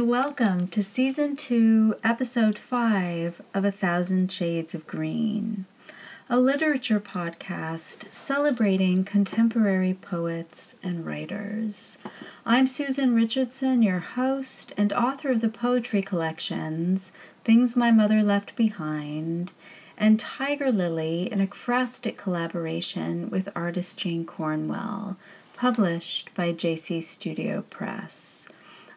And welcome to Season 2, Episode 5 of A Thousand Shades of Green, a literature podcast celebrating contemporary poets and writers. I'm Susan Richardson, your host and author of the poetry collections Things My Mother Left Behind and Tiger Lily, an ekphrastic collaboration with artist Jane Cornwell, published by JC Studio Press.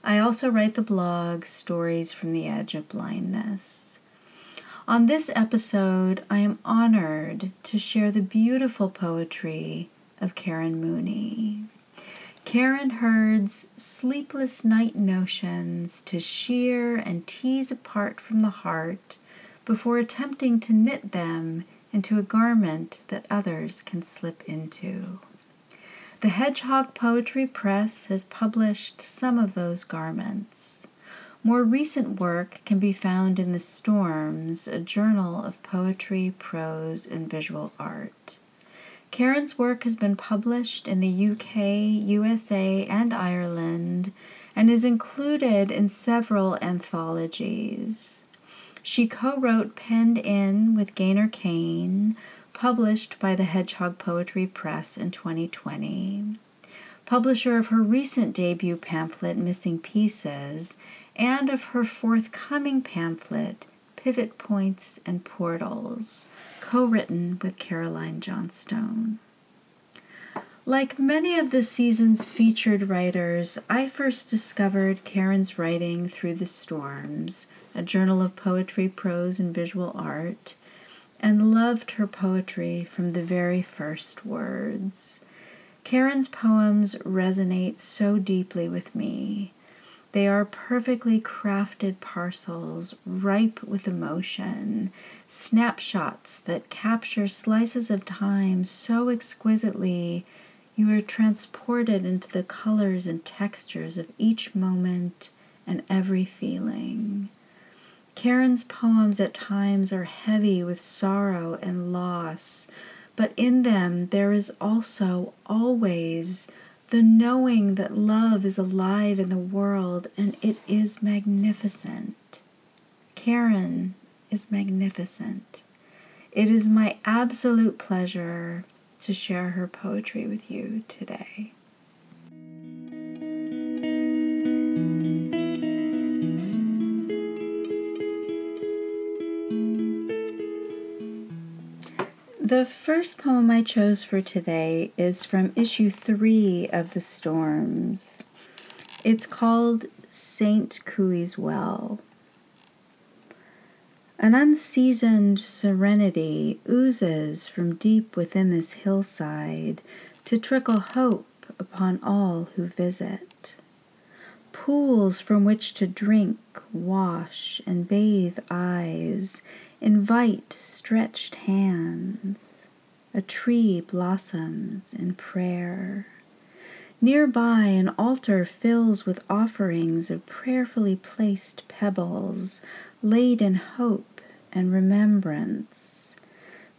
I also write the blog Stories from the Edge of Blindness. On this episode, I am honored to share the beautiful poetry of Karen Mooney. Karen herds sleepless night notions to shear and tease apart from the heart before attempting to knit them into a garment that others can slip into. The Hedgehog Poetry Press has published some of those garments. More recent work can be found in The Storms, a journal of poetry, prose, and visual art. Karen's work has been published in the UK, USA, and Ireland and is included in several anthologies. She co wrote Penned In with Gaynor Kane, published by the Hedgehog Poetry Press in 2020, publisher of her recent debut pamphlet, Missing Pieces, and of her forthcoming pamphlet, Pivot Points and Portals, co written with Caroline Johnstone. Like many of the season's featured writers, I first discovered Karen's writing through The Storms, a journal of poetry, prose, and visual art, and loved her poetry from the very first words. Karen's poems resonate so deeply with me. They are perfectly crafted parcels, ripe with emotion, snapshots that capture slices of time so exquisitely you are transported into the colors and textures of each moment and every feeling. Karen's poems at times are heavy with sorrow and loss, but in them there is also always the knowing that love is alive in the world and it is magnificent. Karen is magnificent. It is my absolute pleasure to share her poetry with you today. The first poem I chose for today is from issue three of The Storms. It's called St. Cooey's Well. An unseasoned serenity oozes from deep within this hillside to trickle hope upon all who visit. Pools from which to drink, wash, and bathe eyes Invite stretched hands. A tree blossoms in prayer. Nearby, an altar fills with offerings of prayerfully placed pebbles laid in hope and remembrance.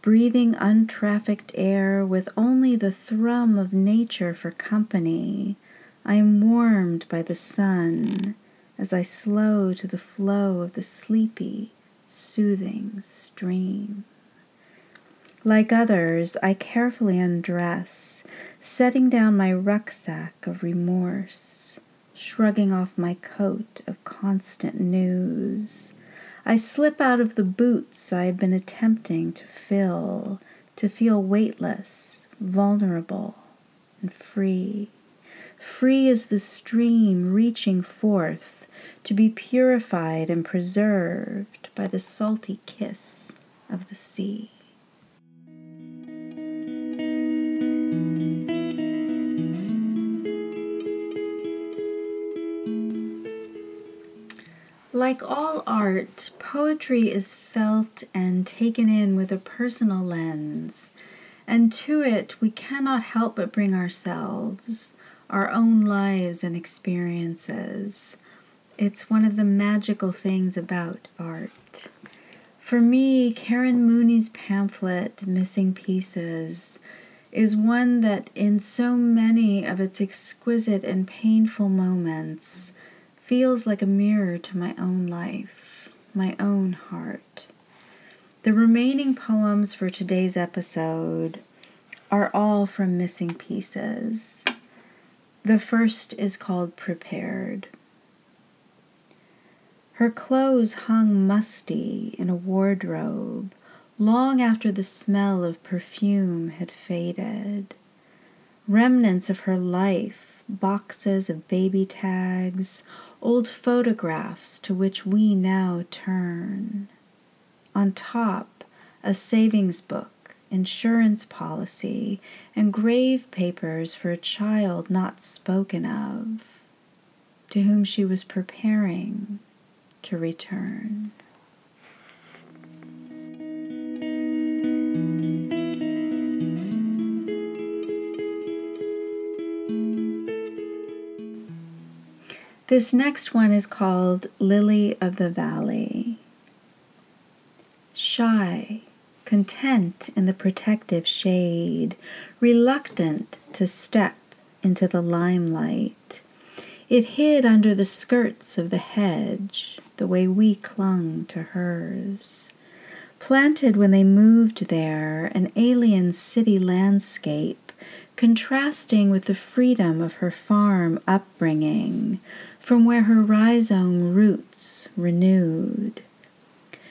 Breathing untrafficked air with only the thrum of nature for company, I am warmed by the sun as I slow to the flow of the sleepy, soothing stream. Like others, I carefully undress, setting down my rucksack of remorse, shrugging off my coat of constant news. I slip out of the boots I have been attempting to fill, to feel weightless, vulnerable, and free. Free as the stream reaching forth to be purified and preserved by the salty kiss of the sea. Like all art, poetry is felt and taken in with a personal lens, and to it we cannot help but bring ourselves, our own lives and experiences. It's one of the magical things about art. For me, Karen Mooney's pamphlet, Missing Pieces, is one that, in so many of its exquisite and painful moments, feels like a mirror to my own life, my own heart. The remaining poems for today's episode are all from Missing Pieces. The first is called Prepared. Her clothes hung musty in a wardrobe long after the smell of perfume had faded. Remnants of her life, boxes of baby tags, old photographs to which we now turn. On top, a savings book, insurance policy, and grave papers for a child not spoken of, to whom she was preparing to return. This next one is called Lily of the Valley. Shy, content in the protective shade, reluctant to step into the limelight. It hid under the skirts of the hedge, the way we clung to hers. Planted when they moved there, an alien city landscape, contrasting with the freedom of her farm upbringing, from where her rhizome roots renewed.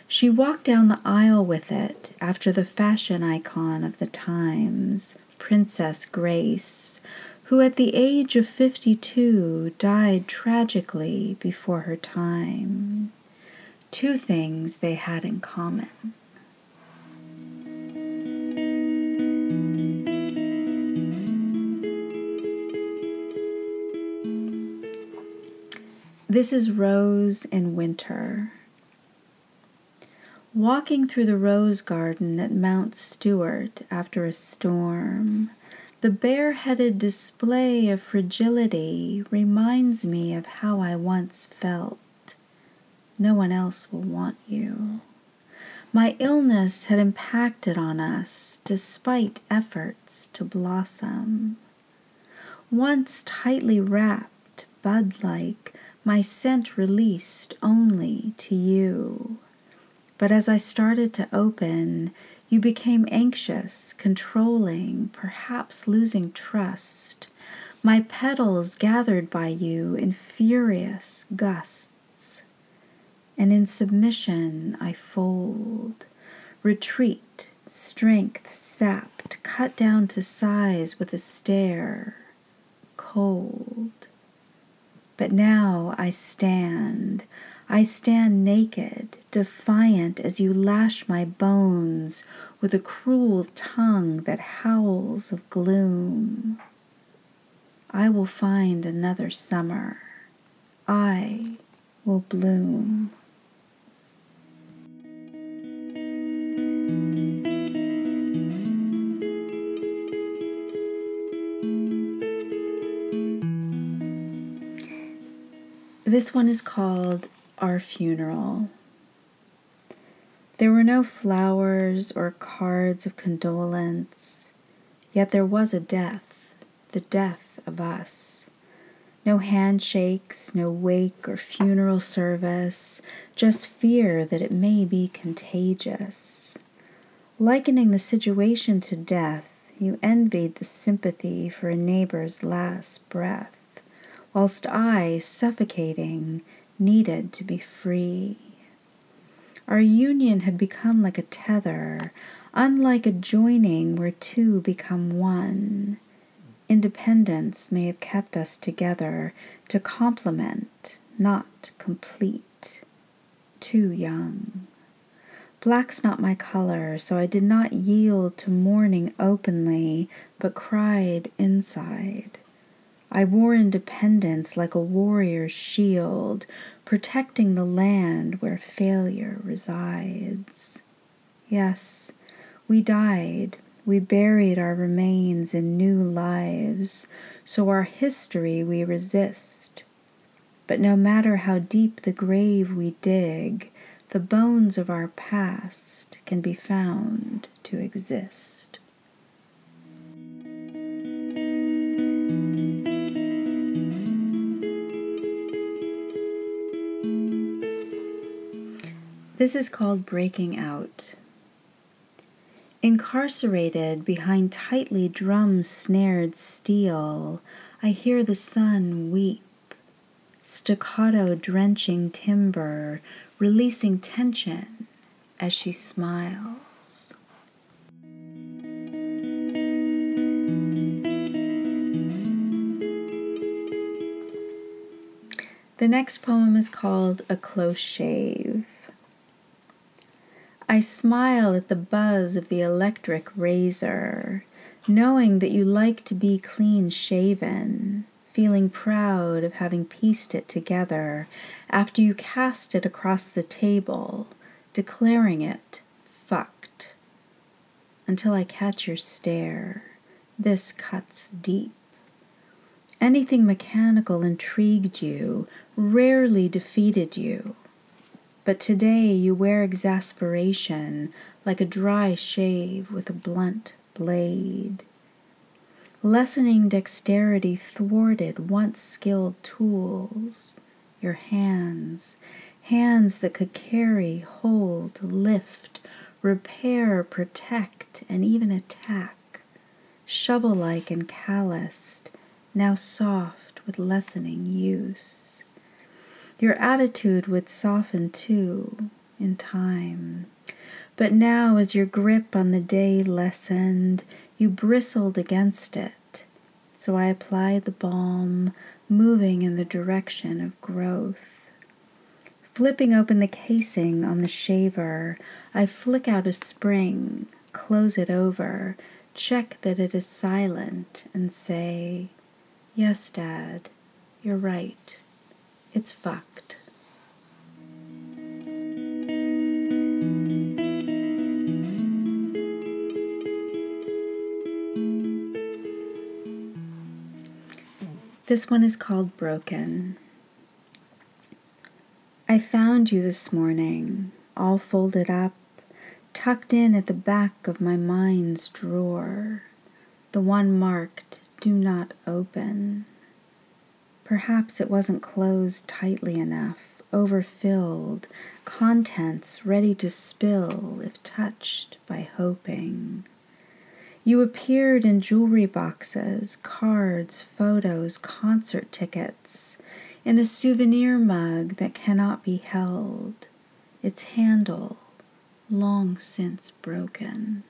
She walked down the aisle with it after the fashion icon of the times, Princess Grace, who at the age of 52 died tragically before her time. Two things they had in common. This is Rose in Winter. Walking through the rose garden at Mount Stewart after a storm, the bareheaded display of fragility reminds me of how I once felt. No one else will want you. My illness had impacted on us despite efforts to blossom. Once tightly wrapped, bud like, my scent released only to you. But as I started to open, you became anxious, controlling, perhaps losing trust. My petals gathered by you in furious gusts. And in submission I fold, retreat, strength sapped, cut down to size with a stare, cold. But now I stand. I stand naked, defiant as you lash my bones with a cruel tongue that howls of gloom. I will find another summer. I will bloom. This one is called Our Funeral. There were no flowers or cards of condolence, yet there was a death, the death of us. No handshakes, no wake or funeral service, just fear that it may be contagious. Likening the situation to death, you envied the sympathy for a neighbor's last breath whilst I, suffocating, needed to be free. Our union had become like a tether, unlike a joining where two become one. Independence may have kept us together to complement, not complete. Too young. Black's not my color, so I did not yield to mourning openly, but cried inside. I wore independence like a warrior's shield, protecting the land where failure resides. Yes, we died. We buried our remains in new lives, so our history we resist. But no matter how deep the grave we dig, the bones of our past can be found to exist. This is called breaking out. Incarcerated behind tightly drum snared steel, I hear the sun weep, staccato drenching timber, releasing tension as she smiles. The next poem is called A Close Shave. I smile at the buzz of the electric razor, knowing that you like to be clean shaven, feeling proud of having pieced it together after you cast it across the table, declaring it fucked. Until I catch your stare, this cuts deep. Anything mechanical intrigued you, rarely defeated you. But today you wear exasperation like a dry shave with a blunt blade. Lessening dexterity thwarted once skilled tools, your hands, hands that could carry, hold, lift, repair, protect, and even attack, shovel like and calloused, now soft with lessening use. Your attitude would soften too in time. But now, as your grip on the day lessened, you bristled against it. So I applied the balm, moving in the direction of growth. Flipping open the casing on the shaver, I flick out a spring, close it over, check that it is silent, and say, Yes, Dad, you're right. It's fucked. This one is called Broken. I found you this morning, all folded up, tucked in at the back of my mind's drawer, the one marked Do Not Open. Perhaps it wasn't closed tightly enough, overfilled, contents ready to spill if touched by hoping. You appeared in jewelry boxes, cards, photos, concert tickets, in a souvenir mug that cannot be held, its handle long since broken.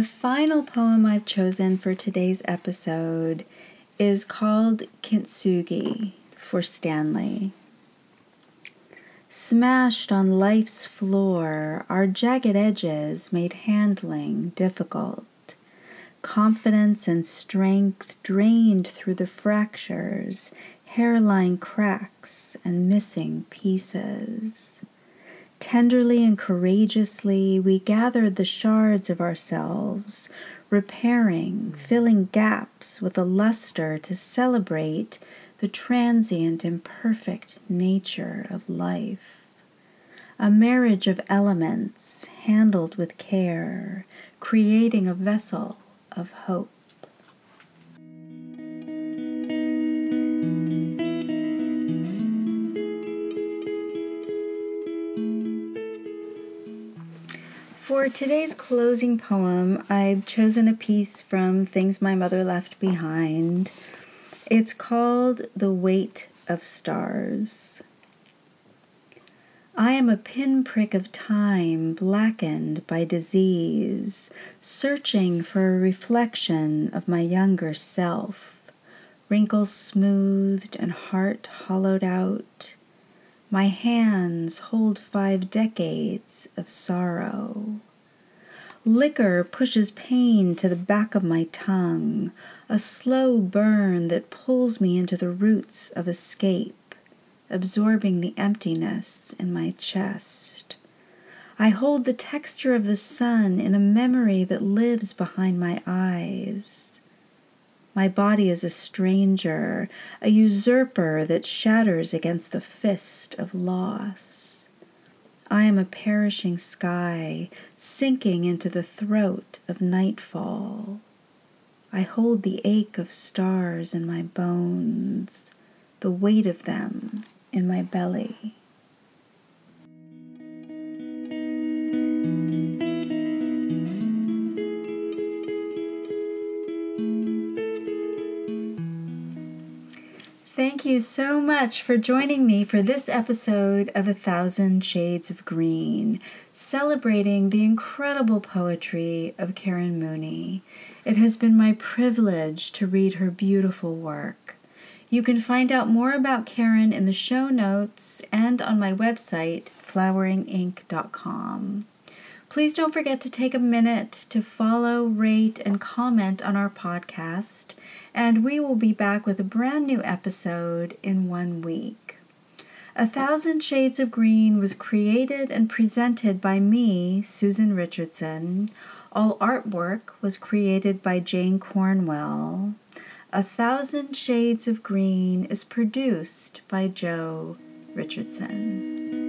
The final poem I've chosen for today's episode is called Kintsugi for Stanley. Smashed on life's floor, our jagged edges made handling difficult. Confidence and strength drained through the fractures, hairline cracks, and missing pieces. Tenderly and courageously, we gathered the shards of ourselves, repairing, filling gaps with a luster to celebrate the transient, imperfect nature of life. A marriage of elements handled with care, creating a vessel of hope. For today's closing poem, I've chosen a piece from Things My Mother Left Behind. It's called The Weight of Stars. I am a pinprick of time blackened by disease, searching for a reflection of my younger self, wrinkles smoothed and heart hollowed out my hands hold five decades of sorrow. Liquor pushes pain to the back of my tongue, a slow burn that pulls me into the roots of escape, absorbing the emptiness in my chest. I hold the texture of the sun in a memory that lives behind my eyes. My body is a stranger, a usurper that shatters against the fist of loss. I am a perishing sky, sinking into the throat of nightfall. I hold the ache of stars in my bones, the weight of them in my belly. Thank you so much for joining me for this episode of A Thousand Shades of Green, celebrating the incredible poetry of Karen Mooney. It has been my privilege to read her beautiful work. You can find out more about Karen in the show notes and on my website, floweringinc.com. Please don't forget to take a minute to follow, rate, and comment on our podcast, and we will be back with a brand new episode in one week. A Thousand Shades of Green was created and presented by me, Susan Richardson. All artwork was created by Jane Cornwell. A Thousand Shades of Green is produced by Joe Richardson.